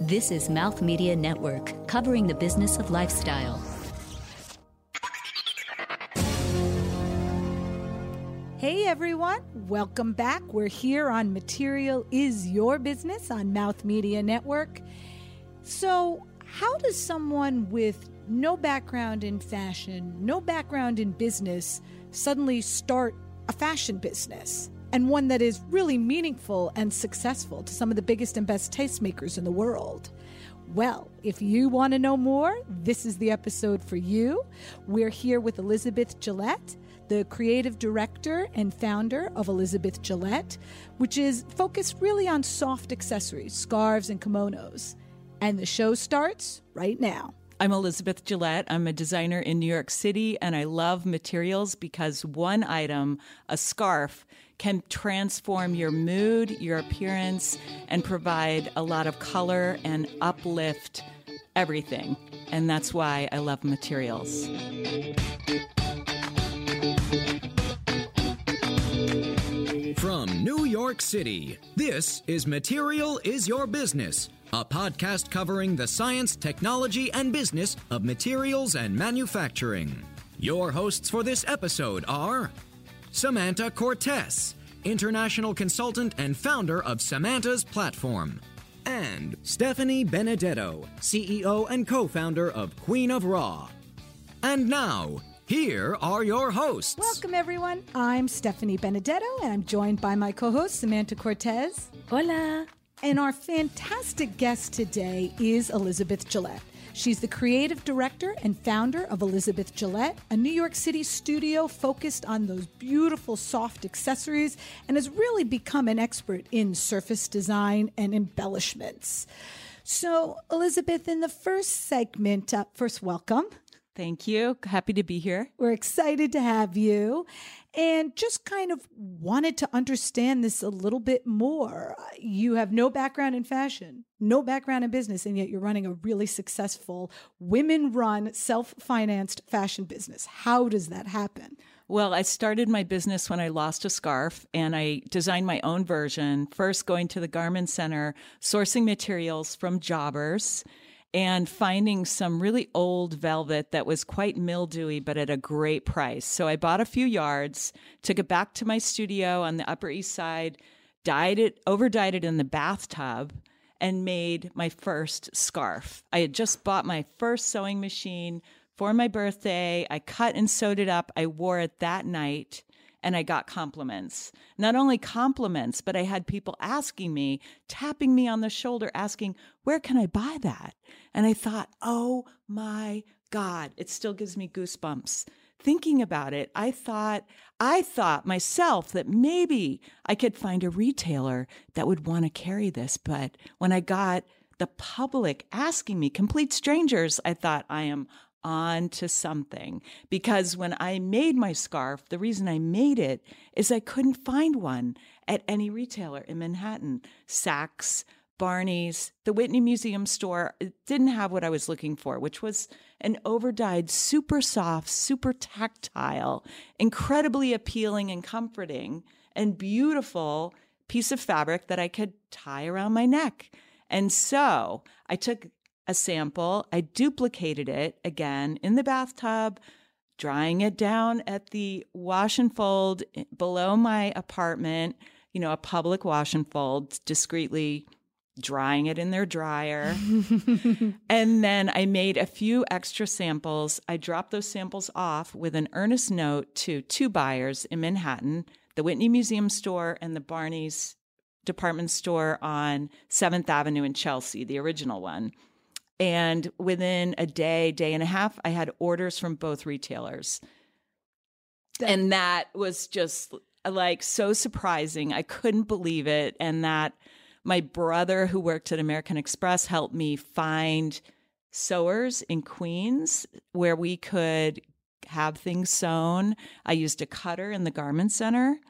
This is Mouth Media Network, covering the business of lifestyle. Hey everyone, welcome back. We're here on Material is Your Business on Mouth Media Network. So, how does someone with no background in fashion, no background in business, suddenly start a fashion business? And one that is really meaningful and successful to some of the biggest and best tastemakers in the world. Well, if you want to know more, this is the episode for you. We're here with Elizabeth Gillett the creative director and founder of Elizabeth Gillett, which is focused really on soft accessories, scarves, and kimonos. And the show starts right now. I'm Elizabeth Gillett. I'm a designer in New York City, and I love materials because one item, a scarf, can transform your mood, your appearance, and provide a lot of color and uplift everything. And that's why I love materials. From New York City, this is Material is Your Business, a podcast covering the science, technology, and business of materials and manufacturing. Your hosts for this episode are Samanta Cortes, international consultant and founder of Samanta's Platform, and Stephanie Benedetto, CEO and co founder of Queen of Raw. And now, here are your hosts. Welcome, everyone. I'm Stephanie Benedetto, and I'm joined by my co host, Samanta Cortes. Hola. And our fantastic guest today is Elizabeth Gillett. She's the creative director and founder of Elizabeth Gillett, a New York City studio focused on those beautiful soft accessories, and has really become an expert in surface design and embellishments. So, Elizabeth, in the first segment, uh, first, welcome. Thank you. Happy to be here. We're excited to have you and just kind of wanted to understand this a little bit more. You have no background in fashion, no background in business, and yet you're running a really successful women run, self financed fashion business. How does that happen? Well, I started my business when I lost a scarf and I designed my own version, first going to the garment center, sourcing materials from jobbers and finding some really old velvet that was quite mildewy, but at a great price. So I bought a few yards, took it back to my studio on the Upper East Side, dyed it, over dyed it in the bathtub, and made my first scarf. I had just bought my first sewing machine for my birthday. I cut and sewed it up. I wore it that night and I got compliments. Not only compliments, but I had people asking me, tapping me on the shoulder, asking, Where can I buy that? And I thought, Oh my God, it still gives me goosebumps. Thinking about it, I thought, I thought myself that maybe I could find a retailer that would want to carry this. But when I got the public asking me, complete strangers, I thought, I am on to something. Because when I made my scarf, the reason I made it is I couldn't find one at any retailer in Manhattan. Saks, Barney's, the Whitney Museum store didn't have what I was looking for, which was an overdyed, super soft, super tactile, incredibly appealing and comforting and beautiful piece of fabric that I could tie around my neck. And so I took a sample. I duplicated it again in the bathtub, drying it down at the wash and fold below my apartment, you know, a public wash and fold, discreetly drying it in their dryer. and then I made a few extra samples. I dropped those samples off with an earnest note to two buyers in Manhattan, the Whitney Museum store and the Barney's department store on 7th Avenue in Chelsea, the original one. And within a day, day and a half, I had orders from both retailers. That- and that was just like so surprising. I couldn't believe it. And that my brother, who worked at American Express, helped me find sewers in Queens where we could have things sewn. I used a cutter in the garment center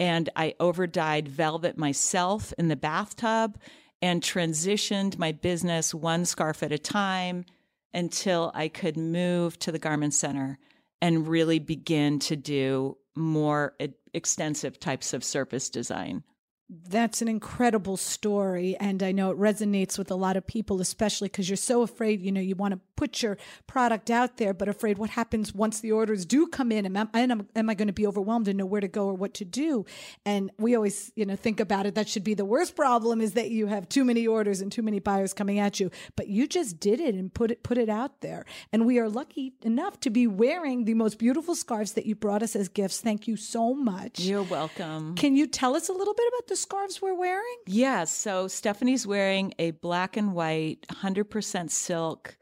and I overdyed velvet myself in the bathtub and transitioned my business one scarf at a time until I could move to the garment center and really begin to do more extensive types of surface design. That's an incredible story. And I know it resonates with a lot of people, especially because you're so afraid, you know, you want to put your product out there, but afraid what happens once the orders do come in. Am I, am, am I going to be overwhelmed and know where to go or what to do? And we always, you know, think about it. That should be the worst problem is that you have too many orders and too many buyers coming at you. But you just did it and put it, put it out there. And we are lucky enough to be wearing the most beautiful scarves that you brought us as gifts. Thank you so much. You're welcome. Can you tell us a little bit about the scarves we're wearing? Yeah. So Stephanie's wearing a black and white, 100% silk,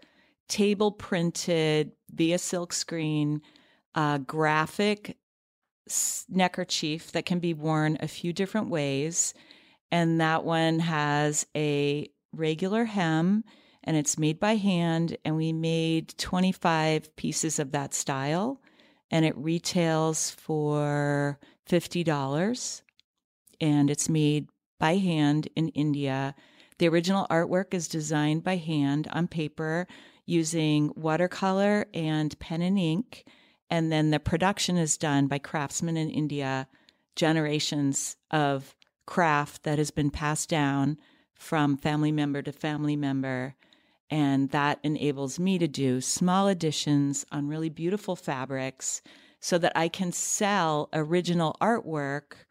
table printed via silk screen, uh, graphic neckerchief that can be worn a few different ways. And that one has a regular hem and it's made by hand. And we made 25 pieces of that style and it retails for $50 and it's made by hand in India. The original artwork is designed by hand on paper using watercolor and pen and ink. And then the production is done by craftsmen in India, generations of craft that has been passed down from family member to family member. And that enables me to do small additions on really beautiful fabrics so that I can sell original artwork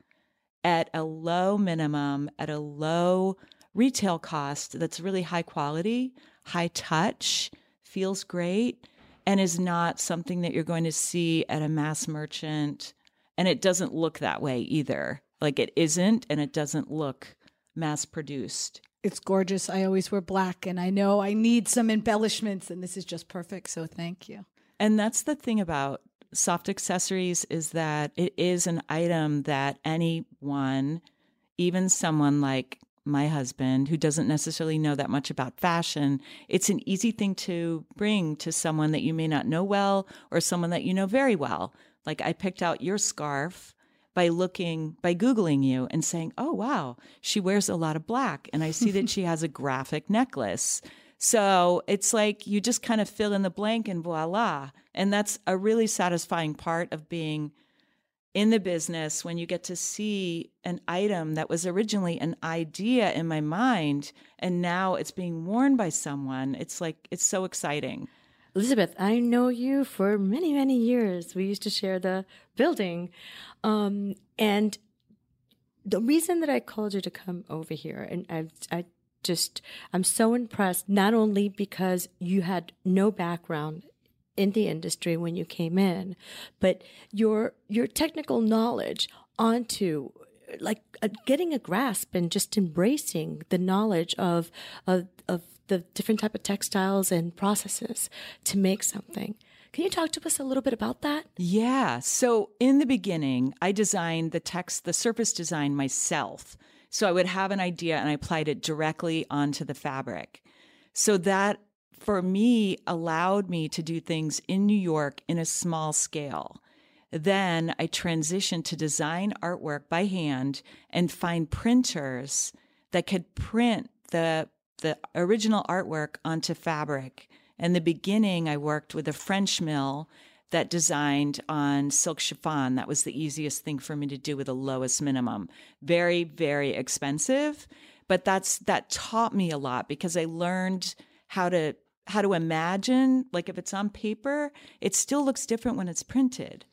at a low minimum, at a low retail cost that's really high quality, high touch, feels great, and is not something that you're going to see at a mass merchant. And it doesn't look that way either. Like it isn't, and it doesn't look mass produced. It's gorgeous. I always wear black, and I know I need some embellishments, and this is just perfect. So thank you. And that's the thing about soft accessories is that it is an item that anyone, even someone like my husband, who doesn't necessarily know that much about fashion, it's an easy thing to bring to someone that you may not know well or someone that you know very well. Like I picked out your scarf by looking, by Googling you and saying, oh, wow, she wears a lot of black. And I see that she has a graphic necklace. So it's like you just kind of fill in the blank and voila. And that's a really satisfying part of being in the business when you get to see an item that was originally an idea in my mind and now it's being worn by someone. It's like, it's so exciting. Elizabeth, I know you for many, many years. We used to share the building. Um, and the reason that I called you to come over here, and I, I just, I'm so impressed, not only because you had no background in the industry when you came in, but your your technical knowledge onto like uh, getting a grasp and just embracing the knowledge of of of the different type of textiles and processes to make something. Can you talk to us a little bit about that? Yeah. So in the beginning, I designed the text, the surface design myself. So I would have an idea and I applied it directly onto the fabric. So that for me allowed me to do things in New York in a small scale. Then I transitioned to design artwork by hand and find printers that could print the the original artwork onto fabric. In the beginning, I worked with a French mill that designed on silk chiffon. That was the easiest thing for me to do with the lowest minimum. Very, very expensive, but that's that taught me a lot because I learned how to how to imagine like if it's on paper it still looks different when it's printed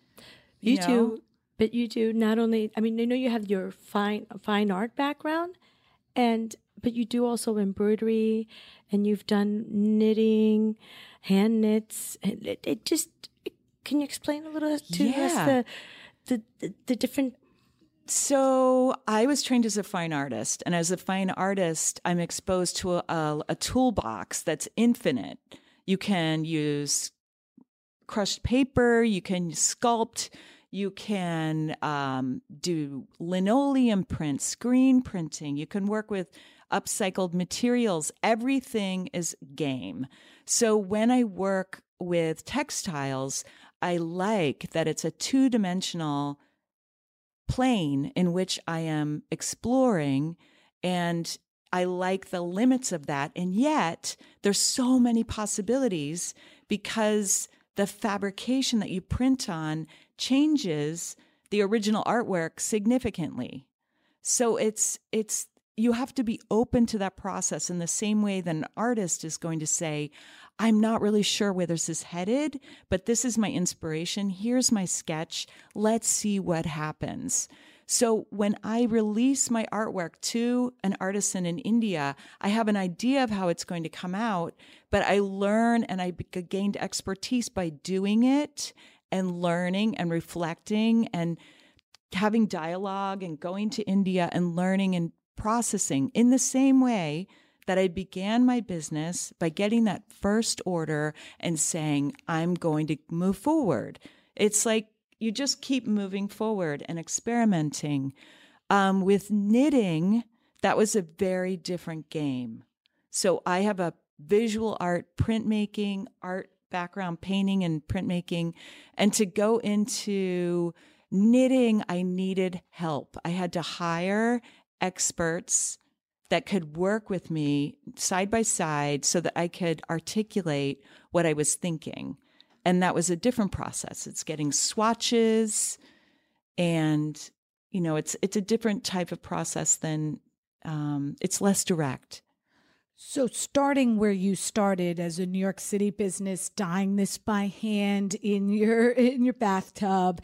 you, you know? do but you do not only i mean i know you have your fine fine art background and but you do also embroidery and you've done knitting hand knits it, it just can you explain a little to yeah. us the, the the, the different so I was trained as a fine artist, and as a fine artist, I'm exposed to a, a, a toolbox that's infinite. You can use crushed paper, you can sculpt, you can um, do linoleum print, screen printing, you can work with upcycled materials. Everything is game. So when I work with textiles, I like that it's a two dimensional plane in which I am exploring and I like the limits of that. And yet there's so many possibilities because the fabrication that you print on changes the original artwork significantly. So it's it's you have to be open to that process in the same way that an artist is going to say, I'm not really sure where this is headed, but this is my inspiration. Here's my sketch. Let's see what happens. So when I release my artwork to an artisan in India, I have an idea of how it's going to come out, but I learn and I gained expertise by doing it and learning and reflecting and having dialogue and going to India and learning and processing in the same way that I began my business by getting that first order and saying, I'm going to move forward. It's like you just keep moving forward and experimenting. Um, with knitting, that was a very different game. So I have a visual art, printmaking, art background, painting and printmaking. And to go into knitting, I needed help. I had to hire experts that could work with me side by side so that I could articulate what I was thinking. And that was a different process. It's getting swatches and you know it's it's a different type of process than um, it's less direct so, starting where you started as a New York City business, dyeing this by hand in your in your bathtub,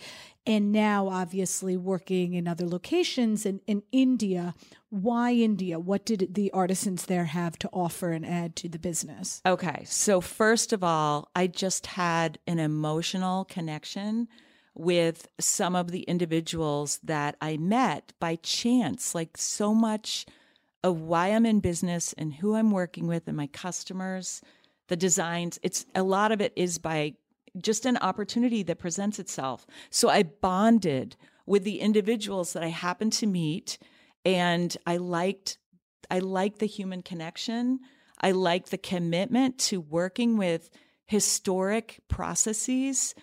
and now obviously working in other locations in, in India. Why India? What did the artisans there have to offer and add to the business? Okay, so first of all, I just had an emotional connection with some of the individuals that I met by chance, like so much of why I'm in business and who I'm working with and my customers, the designs. It's a lot of it is by just an opportunity that presents itself. So I bonded with the individuals that I happened to meet and I liked I liked the human connection. I liked the commitment to working with historic processes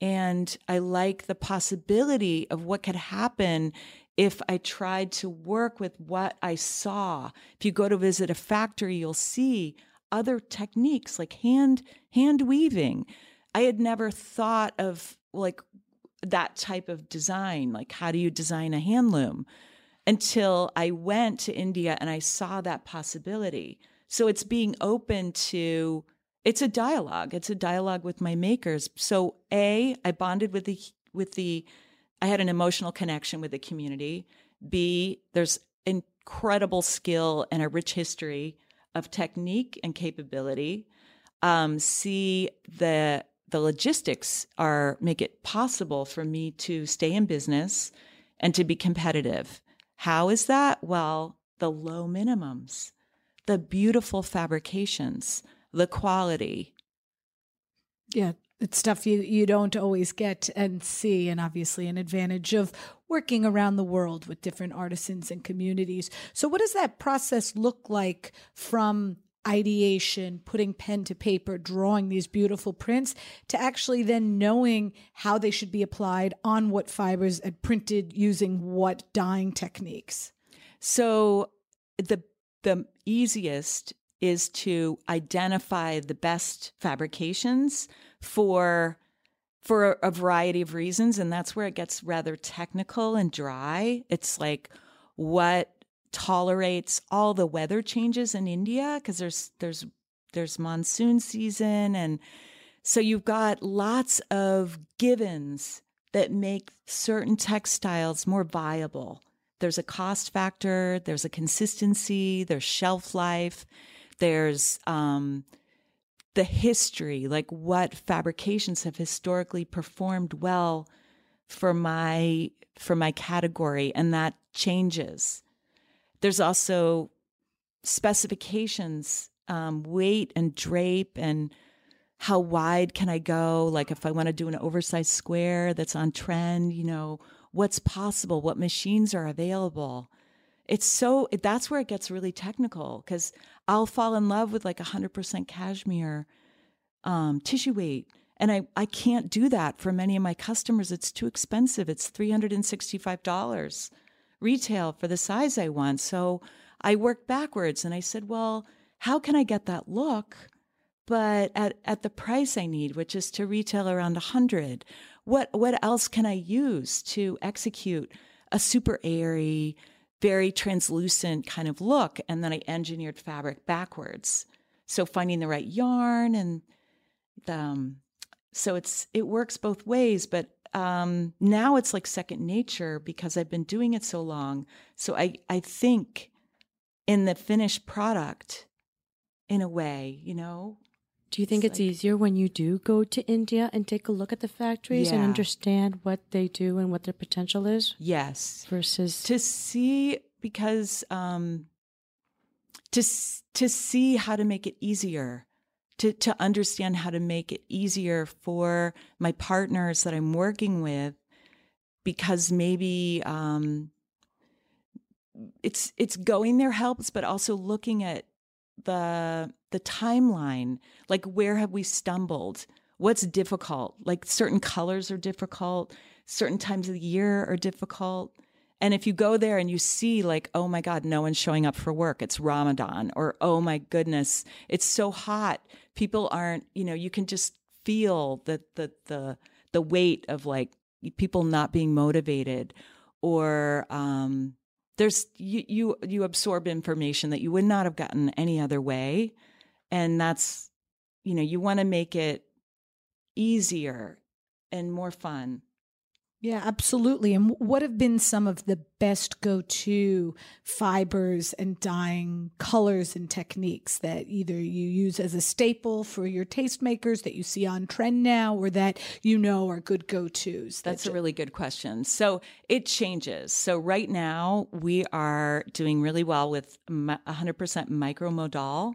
and I like the possibility of what could happen if I tried to work with what I saw. If you go to visit a factory, you'll see other techniques like hand hand weaving. I had never thought of like that type of design, like how do you design a hand loom? Until I went to India and I saw that possibility. So it's being open to it's a dialogue. It's a dialogue with my makers. So A, I bonded with the with the I had an emotional connection with the community. B, there's incredible skill and a rich history of technique and capability. Um, C, the the logistics are make it possible for me to stay in business and to be competitive. How is that? Well, the low minimums, the beautiful fabrications, the quality. Yeah, it's stuff you, you don't always get and see, and obviously an advantage of working around the world with different artisans and communities. So, what does that process look like from ideation, putting pen to paper, drawing these beautiful prints, to actually then knowing how they should be applied on what fibers and printed using what dyeing techniques? So, the the easiest is to identify the best fabrications for for a variety of reasons and that's where it gets rather technical and dry it's like what tolerates all the weather changes in India because there's there's there's monsoon season and so you've got lots of givens that make certain textiles more viable there's a cost factor there's a consistency there's shelf life there's um, the history, like what fabrications have historically performed well for my for my category, and that changes. There's also specifications, um, weight and drape, and how wide can I go? Like if I want to do an oversized square that's on trend, you know, what's possible? What machines are available? It's so that's where it gets really technical because I'll fall in love with like 100% cashmere um, tissue weight. And I, I can't do that for many of my customers. It's too expensive. It's $365 retail for the size I want. So I worked backwards and I said, well, how can I get that look, but at, at the price I need, which is to retail around 100 What, what else can I use to execute a super airy, very translucent kind of look. And then I engineered fabric backwards. So finding the right yarn and the, um, so it's it works both ways, but um, now it's like second nature because I've been doing it so long. So I I think in the finished product, in a way, you know. Do you think it's, It's like- easier when you do go to India and take a look at the factories and understand what they do and what their potential is Yes, versus to see because um, to s- to see how to make it easier. To, to understand how to make it easier for my partners that I'm working with, because maybe um, it's it's going there helps, but also looking at the the timeline. Like where have we stumbled? What's difficult? Like certain colors are difficult, certain times of the year are difficult. And if you go there and you see like, oh my God, no one's showing up for work, it's Ramadan, or oh my goodness, it's so hot. People aren't, you know, you can just feel the the the the weight of like people not being motivated or um there's you you you absorb information that you would not have gotten any other way. And that's you know you want to make it easier and more fun Yeah, absolutely. And what have been some of the best go to fibers and dyeing colors and techniques that either you use as a staple for your tastemakers that you see on trend now or that you know are good go tos? That's a really good question. So it changes. So right now we are doing really well with 100% micromodal.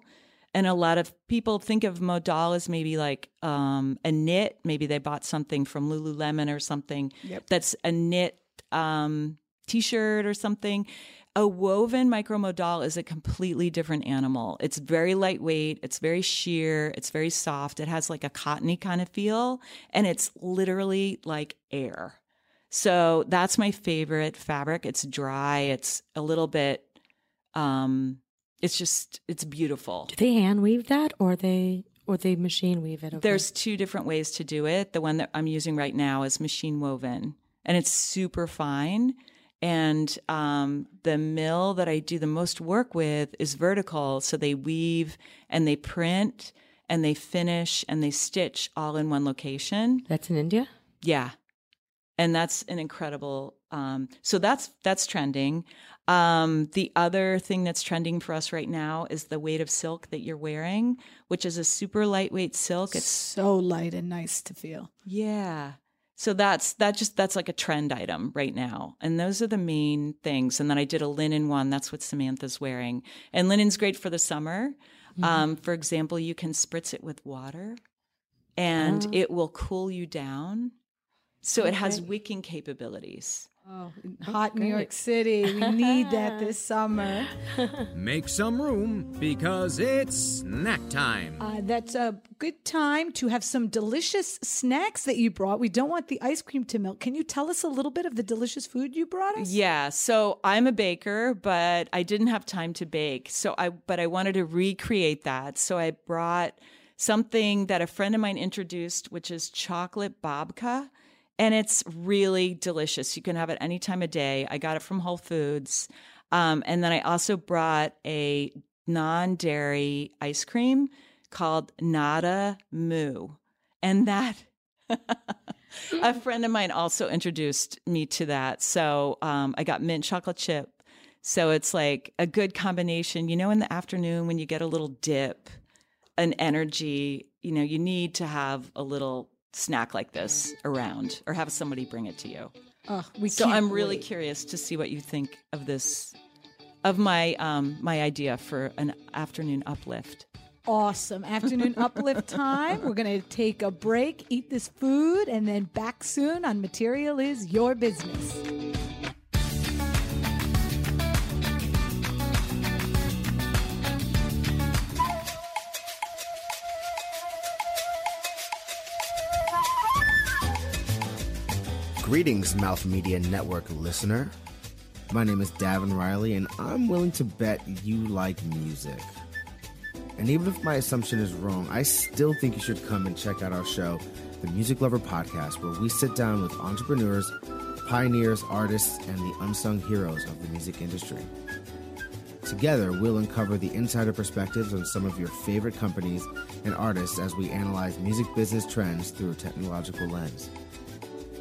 And a lot of people think of modal as maybe like um, a knit. Maybe they bought something from Lululemon or something that's a knit um, t-shirt or something. A woven micromodal is a completely different animal. It's very lightweight, it's very sheer, it's very soft. It has like a cottony kind of feel, and it's literally like air. So that's my favorite fabric. It's dry, it's a little bit um it's just it's beautiful. do they hand weave that or they or they machine weave it? over? There's two different ways to do it. The one that I'm using right now is machine woven, and it's super fine. And um, the mill that I do the most work with is vertical, so they weave and they print and they finish and they stitch all in one location. that's in India. Yeah. And that's an incredible um so that's that's trending. Um the other thing that's trending for us right now is the weight of silk that you're wearing, which is a super lightweight silk. It's so light and nice to feel. yeah. So that's that just that's like a trend item right now. And those are the main things. And then I did a linen one. That's what Samanta's wearing. And linen's great for the summer. Um, for example, you can spritz it with water and it will cool you down. So it has wicking capabilities. Oh, hot New York City. We need that this summer. Make some room because it's snack time. Uh, that's a good time to have some delicious snacks that you brought. We don't want the ice cream to melt. Can you tell us a little bit of the delicious food you brought us? Yeah, so I'm a baker, but I didn't have time to bake. So I but I wanted to recreate that. So I brought something that a friend of mine introduced, which is chocolate babka. And it's really delicious. You can have it any time of day. I got it from Whole Foods. Um, and then I also brought a non dairy ice cream called Nada Moo. And that a friend of mine also introduced me to that. So um, I got mint chocolate chip. So it's like a good combination. You know, in the afternoon when you get a little dip, an energy, you know, you need to have a little snack like this around or have somebody bring it to you. Oh, we So I'm really wait. curious to see what you think of this, of my um, my idea for an afternoon uplift. awesome afternoon uplift time. We're going to take a break, eat this food, and then back soon on Material is Your Business. Greetings, Mouth Media Network listener. My name is Davin Riley, and I'm willing to bet you like music. And even if my assumption is wrong, I still think you should come and check out our show, the Music Lover Podcast, where we sit down with entrepreneurs, pioneers, artists, and the unsung heroes of the music industry. Together, we'll uncover the insider perspectives on some of your favorite companies and artists as we analyze music business trends through a technological lens.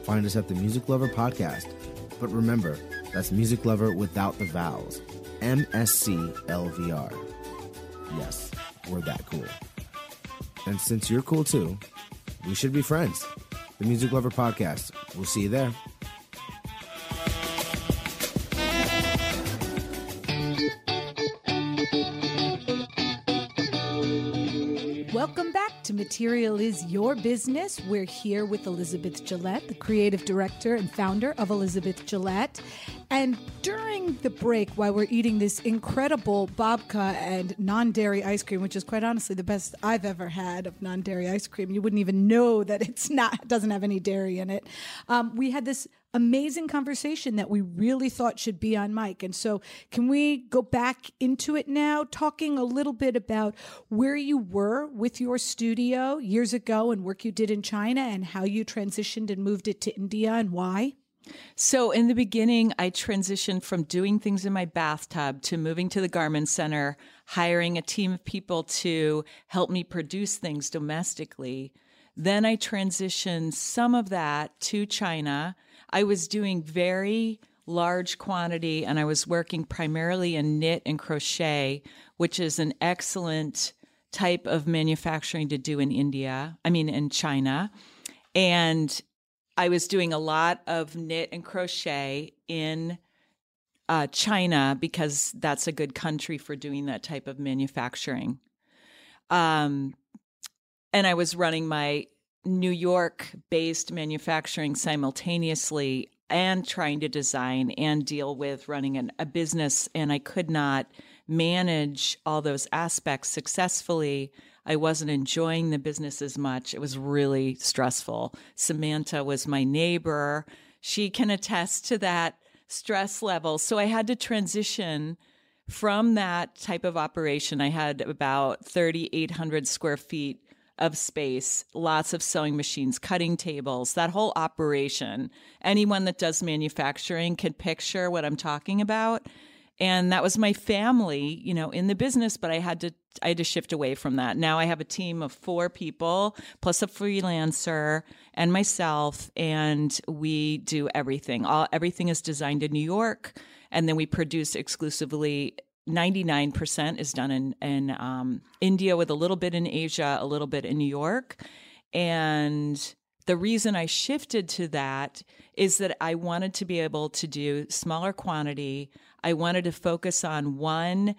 Find us at the Music Lover Podcast. But remember, that's Music Lover without the vowels. MSCLVR. Yes, we're that cool. And since you're cool too, we should be friends. The Music Lover Podcast. We'll see you there. Material is Your Business. We're here with Elizabeth Gillett, the creative director and founder of Elizabeth Gillett. And during the break, while we're eating this incredible babka and non dairy ice cream, which is quite honestly the best I've ever had of non dairy ice cream, you wouldn't even know that it's not, doesn't have any dairy in it. Um, we had this amazing conversation that we really thought should be on mic. And so, can we go back into it now, talking a little bit about where you were with your studio years ago and work you did in China and how you transitioned and moved it to India and why? So, in the beginning, I transitioned from doing things in my bathtub to moving to the Garment Center, hiring a team of people to help me produce things domestically. Then I transitioned some of that to China. I was doing very large quantity and I was working primarily in knit and crochet, which is an excellent type of manufacturing to do in India, I mean, in China. And I was doing a lot of knit and crochet in uh, China because that's a good country for doing that type of manufacturing. Um, and I was running my New York based manufacturing simultaneously and trying to design and deal with running an, a business. And I could not manage all those aspects successfully. I wasn't enjoying the business as much. It was really stressful. Samanta was my neighbor. She can attest to that stress level. So I had to transition from that type of operation. I had about 3,800 square feet of space, lots of sewing machines, cutting tables, that whole operation. Anyone that does manufacturing can picture what I'm talking about. And that was my family, you know, in the business, but I had to I had to shift away from that. Now I have a team of four people plus a freelancer and myself and we do everything. All everything is designed in New York and then we produce exclusively 99% is done in, in um, India with a little bit in Asia, a little bit in New York. And the reason I shifted to that is that I wanted to be able to do smaller quantity. I wanted to focus on one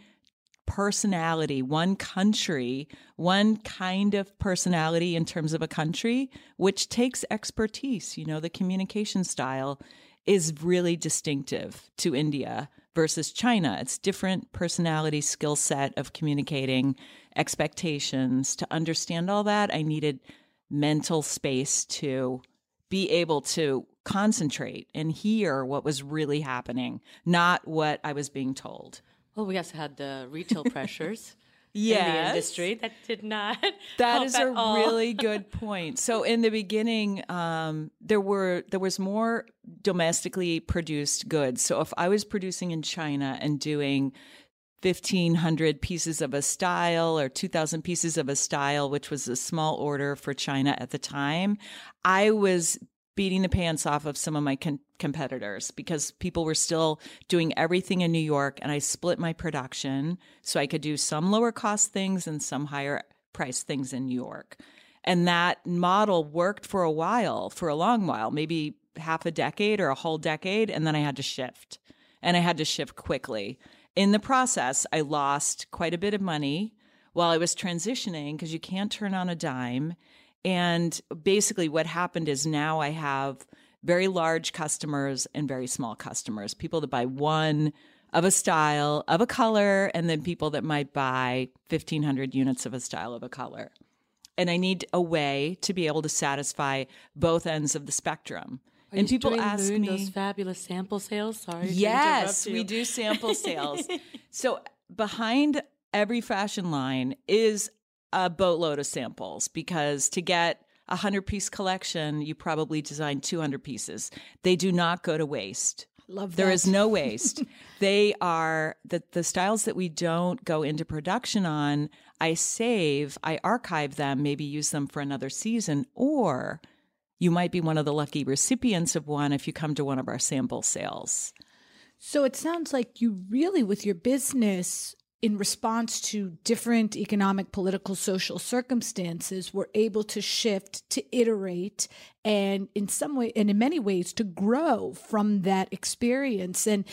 personality, one country, one kind of personality in terms of a country, which takes expertise. You know, the communication style is really distinctive to India versus China. It's different personality skill set of communicating expectations. To understand all that, I needed mental space to be able to concentrate and hear what was really happening, not what I was being told. Well, we also had the retail pressures. Yes. in the industry that did not That is a all. really good point. So in the beginning, um, there were there was more domestically produced goods. So if I was producing in China and doing 1500 pieces of a style or 2000 pieces of a style which was a small order for China at the time I was beating the pants off of some of my con- competitors because people were still doing everything in New York and I split my production so I could do some lower cost things and some higher price things in New York. And that model worked for a while, for a long while, maybe half a decade or a whole decade and then I had to shift. And I had to shift quickly. In the process, I lost quite a bit of money while I was transitioning because you can't turn on a dime and basically, what happened is now I have very large customers and very small customers, people that buy one of a style, of a color, and then people that might buy 1,500 units of a style of a color. And I need a way to be able to satisfy both ends of the spectrum. Are and people ask doing me, those fabulous sample sales. Sorry, Yes, we do sample sales. so behind every fashion line is a boatload of samples because to get a 100 piece collection, you probably design 200 pieces. They do not go to waste. Love There that. is no waste. they are the the styles that we don't go into production on. I save, I archive them, maybe use them for another season, or you might be one of the lucky recipients of one if you come to one of our sample sales. So it sounds like you really, with your business, in response to different economic, political, social circumstances, were able to shift, to iterate, and in some way, and in many ways, to grow from that experience. And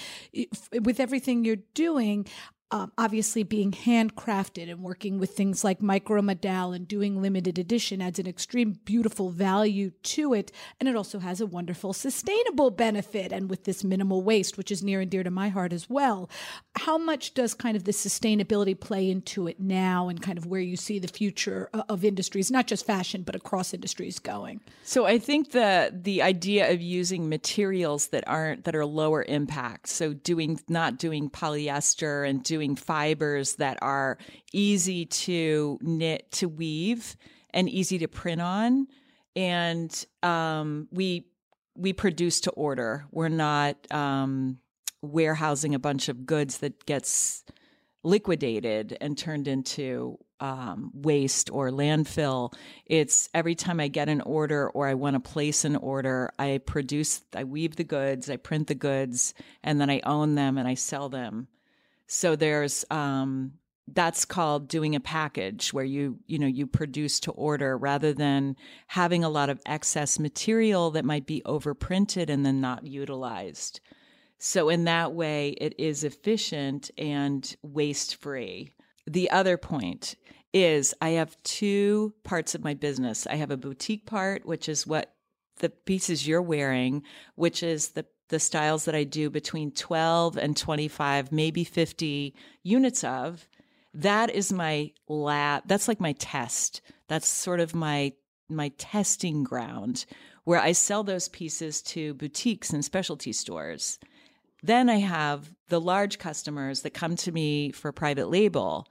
with everything you're doing, um, obviously being handcrafted and working with things like micromodal and doing limited edition adds an extreme beautiful value to it. And it also has a wonderful sustainable benefit and with this minimal waste which is near and dear to my heart as well. How much does kind of the sustainability play into it now and kind of where you see the future of industries not just fashion but across industries going? So I think the the idea of using materials that aren't that are lower impact, so doing not doing polyester and doing fibers that are easy to knit to weave and easy to print on, and um, we we produce to order. We're not um, warehousing a bunch of goods that gets liquidated and turned into um, waste or landfill. It's every time I get an order or I want to place an order, I produce, I weave the goods, I print the goods, and then I own them and I sell them. So there's, um, that's called doing a package where you you know you produce to order rather than having a lot of excess material that might be overprinted and then not utilized so, in that way, it is efficient and waste free. The other point is I have two parts of my business. I have a boutique part, which is what the pieces you're wearing, which is the the styles that I do between 12 and 25, maybe 50 units of. That is my lab. That's like my test. That's sort of my my testing ground where I sell those pieces to boutiques and specialty stores. Then I have the large customers that come to me for private label.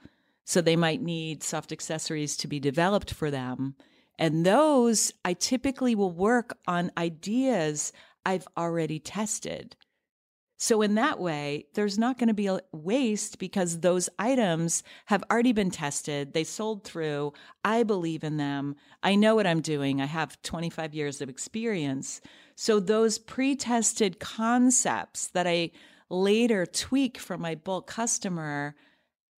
So they might need soft accessories to be developed for them. And those I typically will work on ideas I've already tested. So, in that way, there's not going to be a waste because those items have already been tested. They sold through. I believe in them. I know what I'm doing. I have 25 years of experience. So, those pre tested concepts that I later tweak for my bulk customer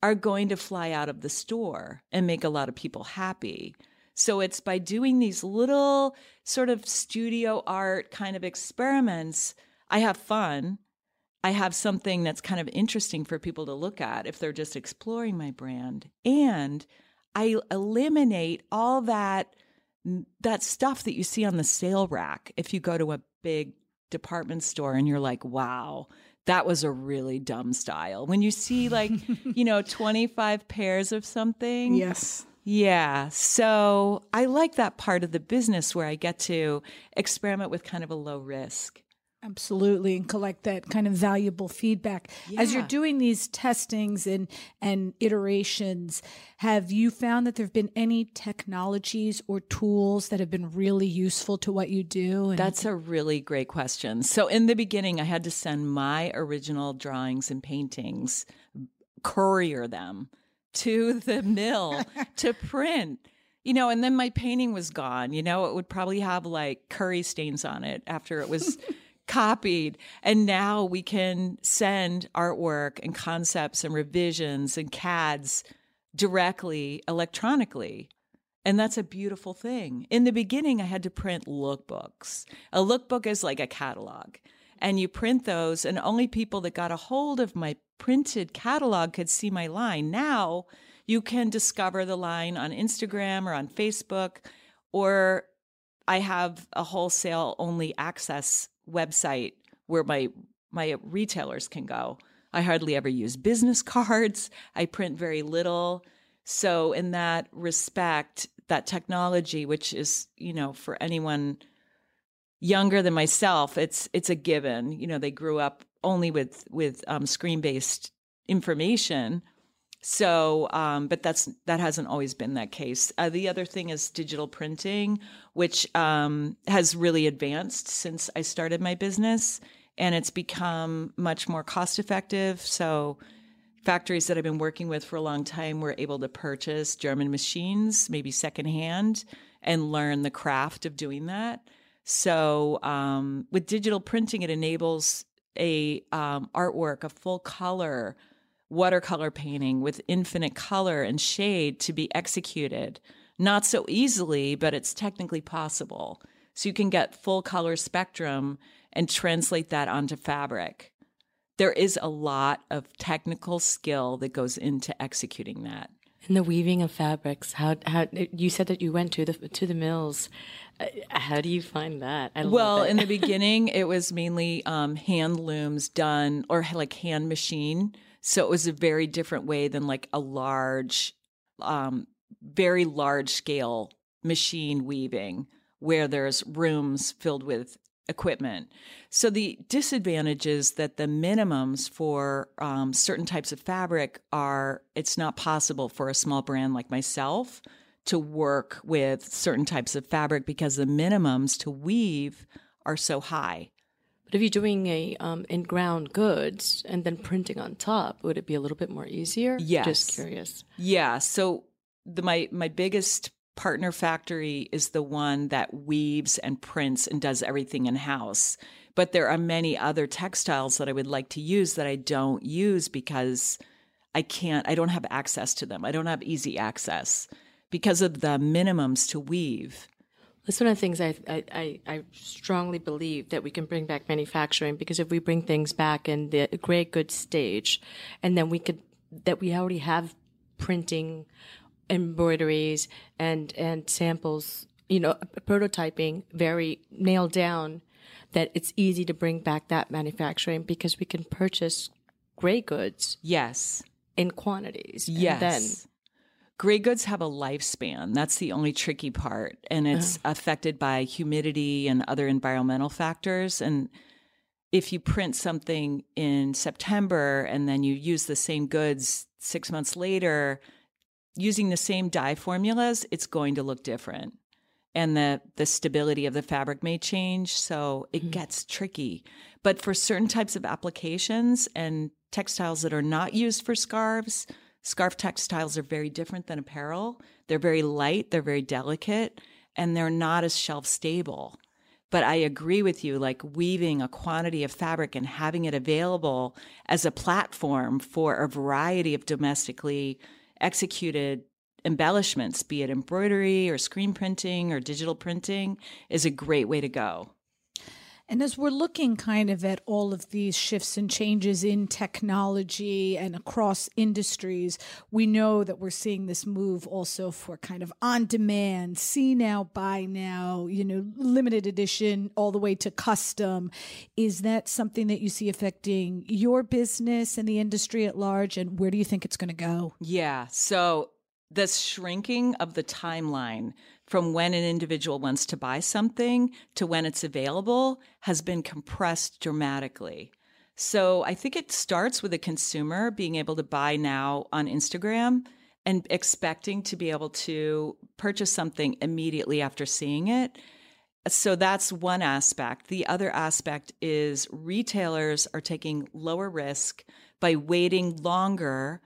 are going to fly out of the store and make a lot of people happy. So it's by doing these little sort of studio art kind of experiments, I have fun. I have something that's kind of interesting for people to look at if they're just exploring my brand. And I eliminate all that mm, that stuff that you see on the sale rack if you go to a big department store and you're like, "Wow, that was a really dumb style." When you see like, you know, 25 pairs of something, yes yeah. So I like that part of the business where I get to experiment with kind of a low risk. Absolutely, and collect that kind of valuable feedback. As you're doing these testings and and iterations, have you found that there have been any technologies or tools that have been really useful to what you do? And That's a really great question. So in the beginning, I had to send my original drawings and paintings, courier them to the mill to print. You know, and then my painting was gone. You know, it would probably have like curry stains on it after it was copied. And now we can send artwork and concepts and revisions and CADs directly electronically. And that's a beautiful thing. In the beginning, I had to print lookbooks. A lookbook is like a catalog. And you print those, and only people that got a hold of my printed catalog could see my line. Now you can discover the line on Instagram or on Facebook, or I have a wholesale only access website where my my retailers can go. I hardly ever use business cards. I print very little. So in that respect, that technology, which is, you know, for anyone younger than myself, it's it's a given. You know, they grew up only with with um, screen based information. So, um, but that's that hasn't always been that case. Uh, the other thing is digital printing, which um, has really advanced since I started my business, and it's become much more cost effective. So, factories that I've been working with for a long time were able to purchase German machines, maybe secondhand, and learn the craft of doing that. So, um, with digital printing, it enables a um, artwork, a full color watercolor painting with infinite color and shade to be executed. Not so easily, but it's technically possible. So you can get full color spectrum and translate that onto fabric. There is a lot of technical skill that goes into executing that. And the weaving of fabrics. How how you said that you went to the to the mills. Uh, how do you find that? I well, in the beginning, it was mainly um, hand looms done or like hand machine. So it was a very different way than like a large, um, very large scale machine weaving where there's rooms filled with equipment. So the disadvantage is that the minimums for um, certain types of fabric are it's not possible for a small brand like myself to work with certain types of fabric because the minimums to weave are so high. But if you're doing a um, in ground goods and then printing on top, would it be a little bit more easier? Yes. Just curious. Yeah. So the my my biggest partner factory is the one that weaves and prints and does everything in house. But there are many other textiles that I would like to use that I don't use because I can't, I don't have access to them. I don't have easy access because of the minimums to weave. That's one of the things I, I, I, strongly believe that we can bring back manufacturing because if we bring things back in the gray good stage, and then we could that we already have printing, embroideries, and and samples, you know, prototyping very nailed down, that it's easy to bring back that manufacturing because we can purchase gray goods. Yes. In quantities. Yes. then Gray goods have a lifespan. That's the only tricky part. And it's uh-huh. affected by humidity and other environmental factors. And if you print something in September and then you use the same goods six months later, using the same dye formulas, it's going to look different. And the, the stability of the fabric may change. So it mm-hmm. gets tricky. But for certain types of applications and textiles that are not used for scarves, Scarf textiles are very different than apparel. They're very light, they're very delicate, and they're not as shelf stable. But I agree with you, like weaving a quantity of fabric and having it available as a platform for a variety of domestically executed embellishments, be it embroidery or screen printing or digital printing, is a great way to go. And as we're looking kind of at all of these shifts and changes in technology and across industries, we know that we're seeing this move also for kind of on demand, see now, buy now, you know, limited edition, all the way to custom. Is that something that you see affecting your business and the industry at large? And where do you think it's going to go? Yeah. So the shrinking of the timeline from when an individual wants to buy something to when it's available has been compressed dramatically. So I think it starts with a consumer being able to buy now on Instagram and expecting to be able to purchase something immediately after seeing it. So that's one aspect. The other aspect is retailers are taking lower risk by waiting longer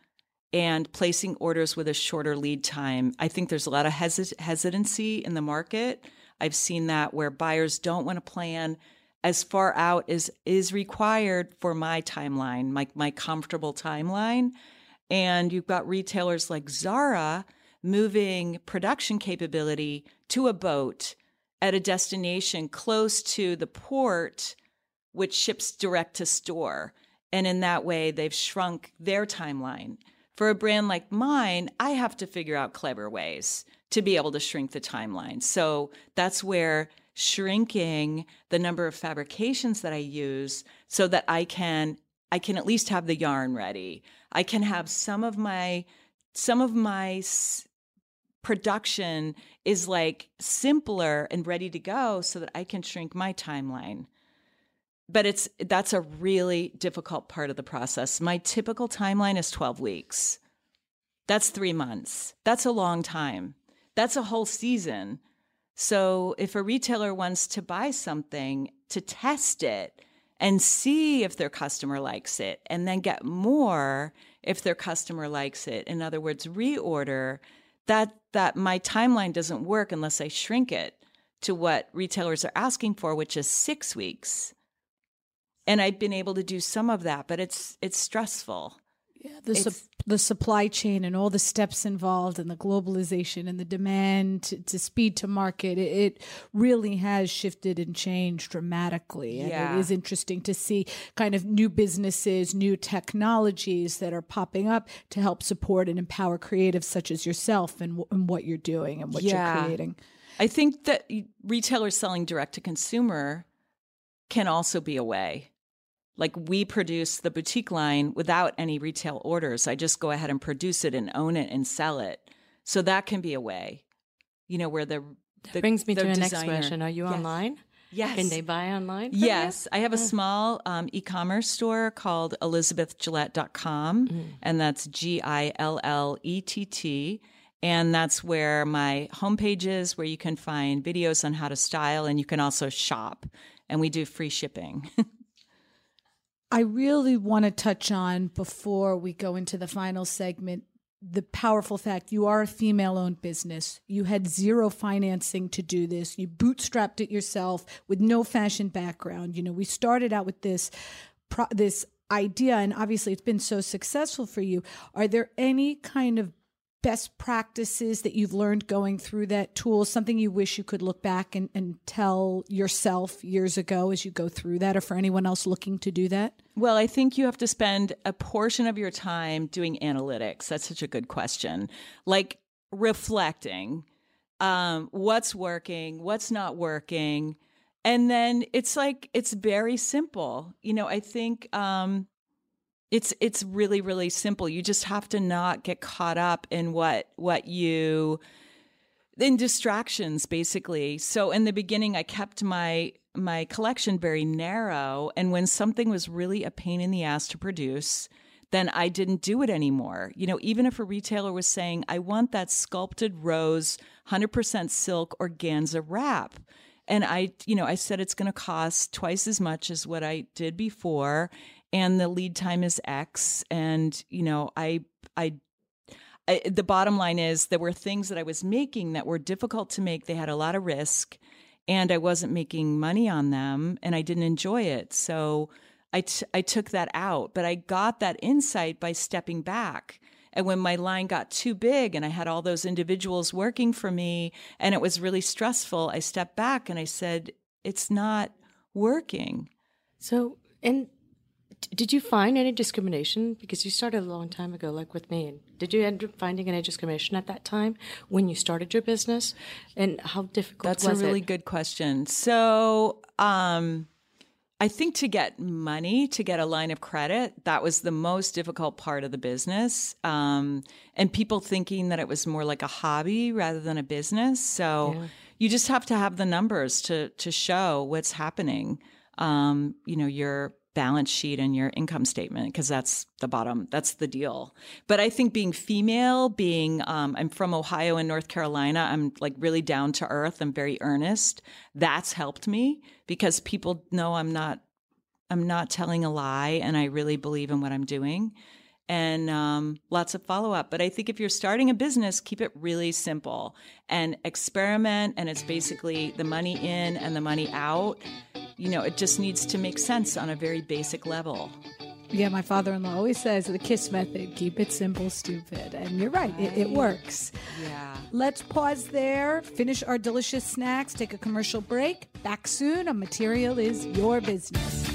and placing orders with a shorter lead time. I think there's a lot of hesit- hesitancy in the market. I've seen that where buyers don't want to plan as far out as is required for my timeline, my, my comfortable timeline. And you've got retailers like Zara moving production capability to a boat at a destination close to the port, which ships direct to store. And in that way, they've shrunk their timeline. For a brand like mine, I have to figure out clever ways to be able to shrink the timeline. So that's where shrinking the number of fabrications that I use so that I can I can at least have the yarn ready. I can have some of my some of my s- production is like simpler and ready to go so that I can shrink my timeline but it's that's a really difficult part of the process. My typical timeline is 12 weeks. That's three months. That's a long time. That's a whole season. So if a retailer wants to buy something to test it and see if their customer likes it and then get more if their customer likes it, in other words, reorder, that that my timeline doesn't work unless I shrink it to what retailers are asking for, which is 6 weeks. And I've been able to do some of that, but it's it's stressful. Yeah, the, su- the supply chain and all the steps involved and the globalization and the demand to, to speed to market, it, it, really has shifted and changed dramatically. And Yeah. it is interesting to see kind of new businesses, new technologies that are popping up to help support and empower creatives such as yourself and, and what you're doing and what Yeah. you're creating. I think that retailers selling direct to consumer can also be a way. Like we produce the boutique line without any retail orders. I just go ahead and produce it and own it and sell it. So that can be a way. You know, where the, the Brings me the to the next question. Are you Yes. online? Yes. Can they buy online? from you? Yes, I have a small um, e-commerce store called elizabethgillett.com, and that's G I L L E T T. And that's where my homepage is, where you can find videos on how to style, and you can also shop. And we do free shipping. I really want to touch on before we go into the final segment the powerful fact you are a female owned business. You had zero financing to do this. You bootstrapped it yourself with no fashion background. You know, we started out with this this idea and obviously it's been so successful for you. Are there any kind of best practices that you've learned going through that tool, something you wish you could look back and, and tell yourself years ago as you go through that, or for anyone else looking to do that? Well, I think you have to spend a portion of your time doing analytics. That's such a good question. Like reflecting um, what's working, what's not working. And then it's like, it's very simple. You know, I think um, it's it's really really simple. You just have to not get caught up in what what you in distractions basically. So in the beginning i kept my my collection very narrow and when something was really a pain in the ass to produce then i didn't do it anymore. You know even if a retailer was saying i want that sculpted rose 100% silk organza wrap and i you know i said it's going to cost twice as much as what i did before and the lead time is x and you know i i I, the bottom line is there were things that I was making that were difficult to make. They had a lot of risk, and I wasn't making money on them, and I didn't enjoy it. So I, t- I took that out. But I got that insight by stepping back. And when my line got too big and I had all those individuals working for me and it was really stressful, I stepped back and I said, it's not working. So, and did you find any discrimination? Because you started a long time ago, like with me. And did you end up finding any discrimination at that time when you started your business? And how difficult That's a really it? good question. So, um, I think to get money, to get a line of credit, that was the most difficult part of the business. Um, and people thinking that it was more like a hobby rather than a business. So you just have to have the numbers to to show what's happening. Um, you know, your balance sheet and your income statement because that's the bottom that's the deal but i think being female being um, i'm from ohio and north carolina i'm like really down to earth i'm very earnest that's helped me because people know i'm not i'm not telling a lie and i really believe in what i'm doing and um, lots of follow up. But I think if you're starting a business, keep it really simple and experiment. And it's basically the money in and the money out. You know, it just needs to make sense on a very basic level. Yeah, my father in law always says the KISS method keep it simple, stupid. And you're right, it, it works. Yeah. Let's pause there, finish our delicious snacks, take a commercial break. Back soon on Material is Your Business.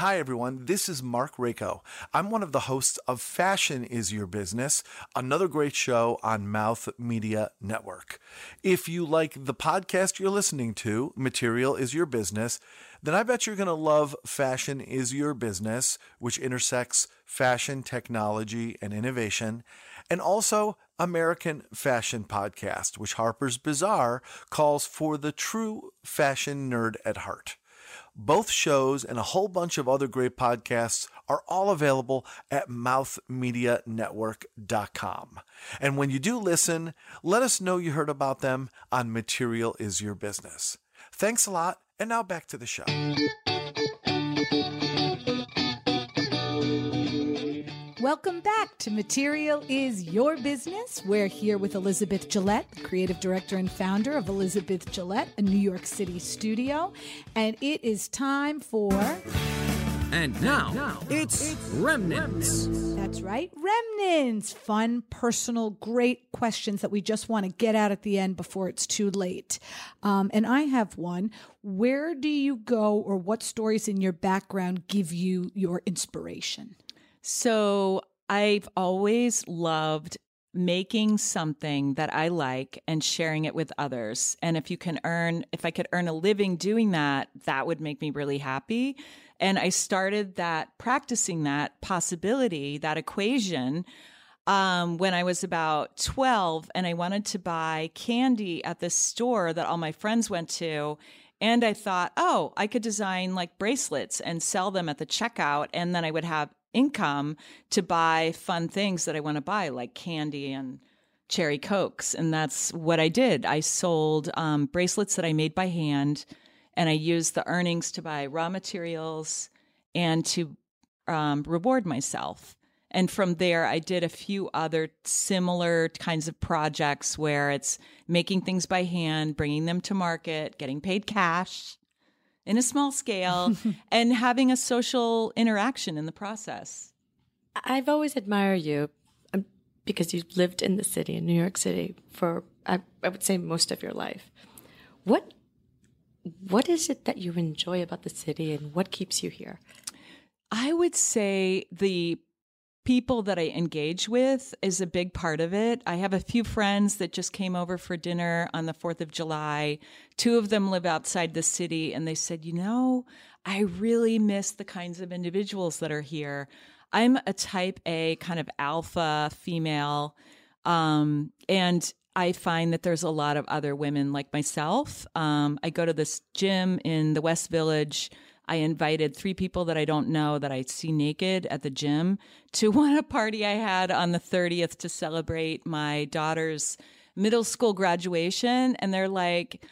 Hi, everyone. This is Mark Rako. I'm one of the hosts of Fashion is Your Business, another great show on Mouth Media Network. If you like the podcast you're listening to, Material is Your Business, then I bet you're going to love Fashion is Your Business, which intersects fashion, technology, and innovation, and also American Fashion Podcast, which Harper's Bazaar calls for the true fashion nerd at heart. Both shows and a whole bunch of other great podcasts are all available at mouthmedianetwork.com. And when you do listen, let us know you heard about them on Material is Your Business. Thanks a lot, and now back to the show. Welcome back to Material is Your Business. We're here with Elizabeth Gillett, creative director and founder of Elizabeth Gillett, a New York City studio. And it is time for. And now, it's Remnants. That's right, remnants. Fun, personal, great questions that we just want to get out at the end before it's too late. Um, and I have one. Where do you go, or what stories in your background give you your inspiration? So I've always loved making something that I like and sharing it with others. And if you can earn, if I could earn a living doing that, that would make me really happy. And I started that practicing that possibility, that equation. Um, when I was about 12, and I wanted to buy candy at this store that all my friends went to. And I thought, oh, I could design like bracelets and sell them at the checkout. And then I would have income to buy fun things that I want to buy, like candy and cherry cokes. And that's what I did. I sold um, bracelets that I made by hand, and I used the earnings to buy raw materials and to um, reward myself. And from there, I did a few other similar kinds of projects where it's making things by hand, bringing them to market, getting paid cash in a small scale, and having a social interaction in the process. I've always admired you um, because you've lived in the city, in New York City, for I, I would say most of your life. What what is it that you enjoy about the city, and what keeps you here? I would say the people that I engage with is a big part of it. I have a few friends that just came over for dinner on the 4th of July. Two of them live outside the city, and they said, You know, I really miss the kinds of individuals that are here. I'm a type A kind of alpha female. Um, and I find that there's a lot of other women like myself. Um, I go to this gym in the West Village I invited three people that I don't know that I see naked at the gym to one a party I had on the 30th to celebrate my daughter's middle school graduation. And they're like,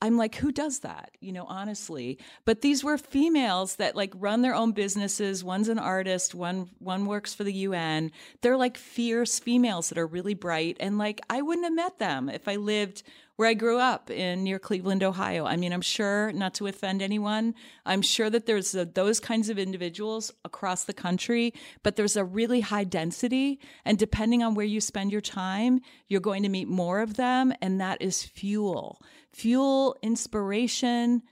I'm like, who does that? You know, honestly. But these were females that like run their own businesses. One's an artist, one one works for the UN. They're like fierce females that are really bright. And like I wouldn't have met them if I lived where I grew up in near Cleveland, Ohio. I mean, I'm sure not to offend anyone. I'm sure that there's a, those kinds of individuals across the country, but there's a really high density. And depending on where you spend your time, you're going to meet more of them. And that is fuel fuel, inspiration.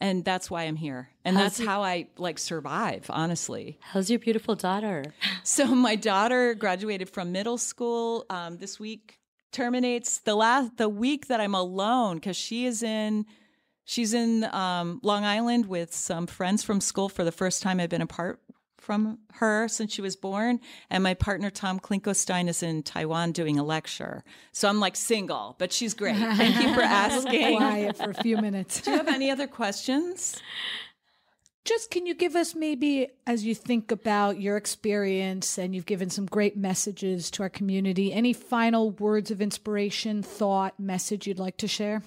And that's why I'm here. And How's that's how I like survive, honestly. How's your beautiful daughter? So my daughter graduated from middle school um, this week. Terminates the last the week that I'm alone because she is in she's in um, Long Island with some friends from school for the first time I've been apart from her since she was born. And my partner, Tom Klinkowstein, is in Taiwan doing a lecture. So I'm like single, but she's great. Thank you for asking. Quiet for a few minutes. Do you have any other questions? Just can you give us maybe, as you think about your experience and you've given some great messages to our community, any final words of inspiration, thought, message you'd like to share?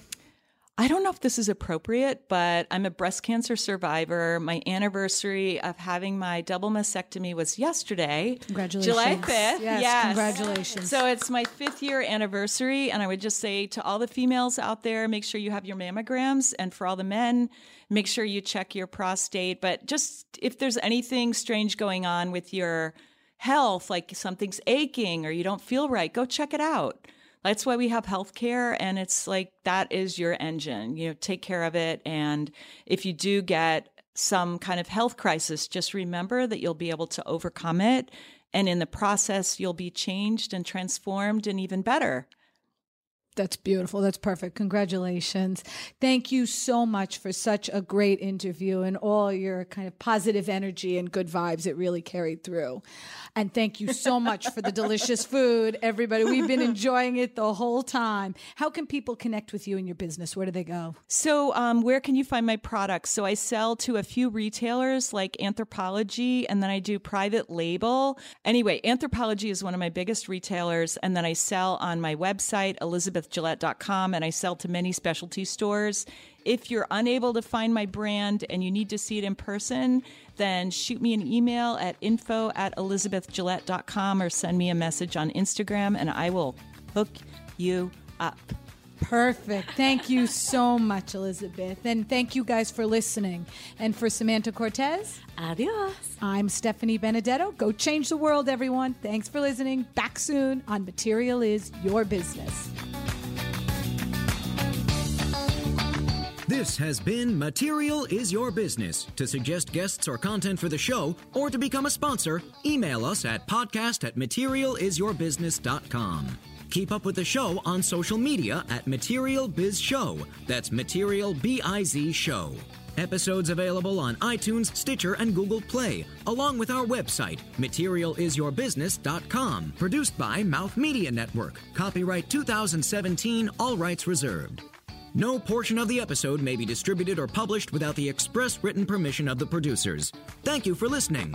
I don't know if this is appropriate, but I'm a breast cancer survivor. My anniversary of having my double mastectomy was yesterday. Congratulations. July 5th. Yes, congratulations. So it's my fifth year anniversary. And I would just say to all the females out there, make sure you have your mammograms. And for all the men, make sure you check your prostate. But just if there's anything strange going on with your health, like something's aching or you don't feel right, go check it out. That's why we have healthcare, and it's like that is your engine. You know, take care of it, and if you do get some kind of health crisis, just remember that you'll be able to overcome it, and in the process, you'll be changed and transformed and even better. That's beautiful. That's perfect. Congratulations. Thank you so much for such a great interview and all your kind of positive energy and good vibes. It really carried through. And thank you so much for the delicious food, everybody. We've been enjoying it the whole time. How can people connect with you and your business? Where do they go? So, um, where can you find my products? So, I sell to a few retailers like Anthropologie, and then I do private label. Anyway, Anthropologie is one of my biggest retailers, and then I sell on my website, elizabethgillett.com, and I sell to many specialty stores. If you're unable to find my brand and you need to see it in person, then shoot me an email at info at elizabethgillett.com or send me a message on Instagram and I will hook you up. Perfect. Thank you so much, Elizabeth. And thank you guys for listening. And for Samanta Cortes, Adios. I'm Stephanie Benedetto. Go change the world, everyone. Thanks for listening. Back soon on Material is Your Business. This has been Material is Your Business. To suggest guests or content for the show, or to become a sponsor, email us at podcast at materialisyourbusiness.com. Keep up with the show on social media at Material Biz Show. That's Material B I Z Show. Episodes available on iTunes, Stitcher, and Google Play, along with our website, materialisyourbusiness.com. Produced by Mouth Media Network. Copyright 2017, all rights reserved. No portion of the episode may be distributed or published without the express written permission of the producers. Thank you for listening.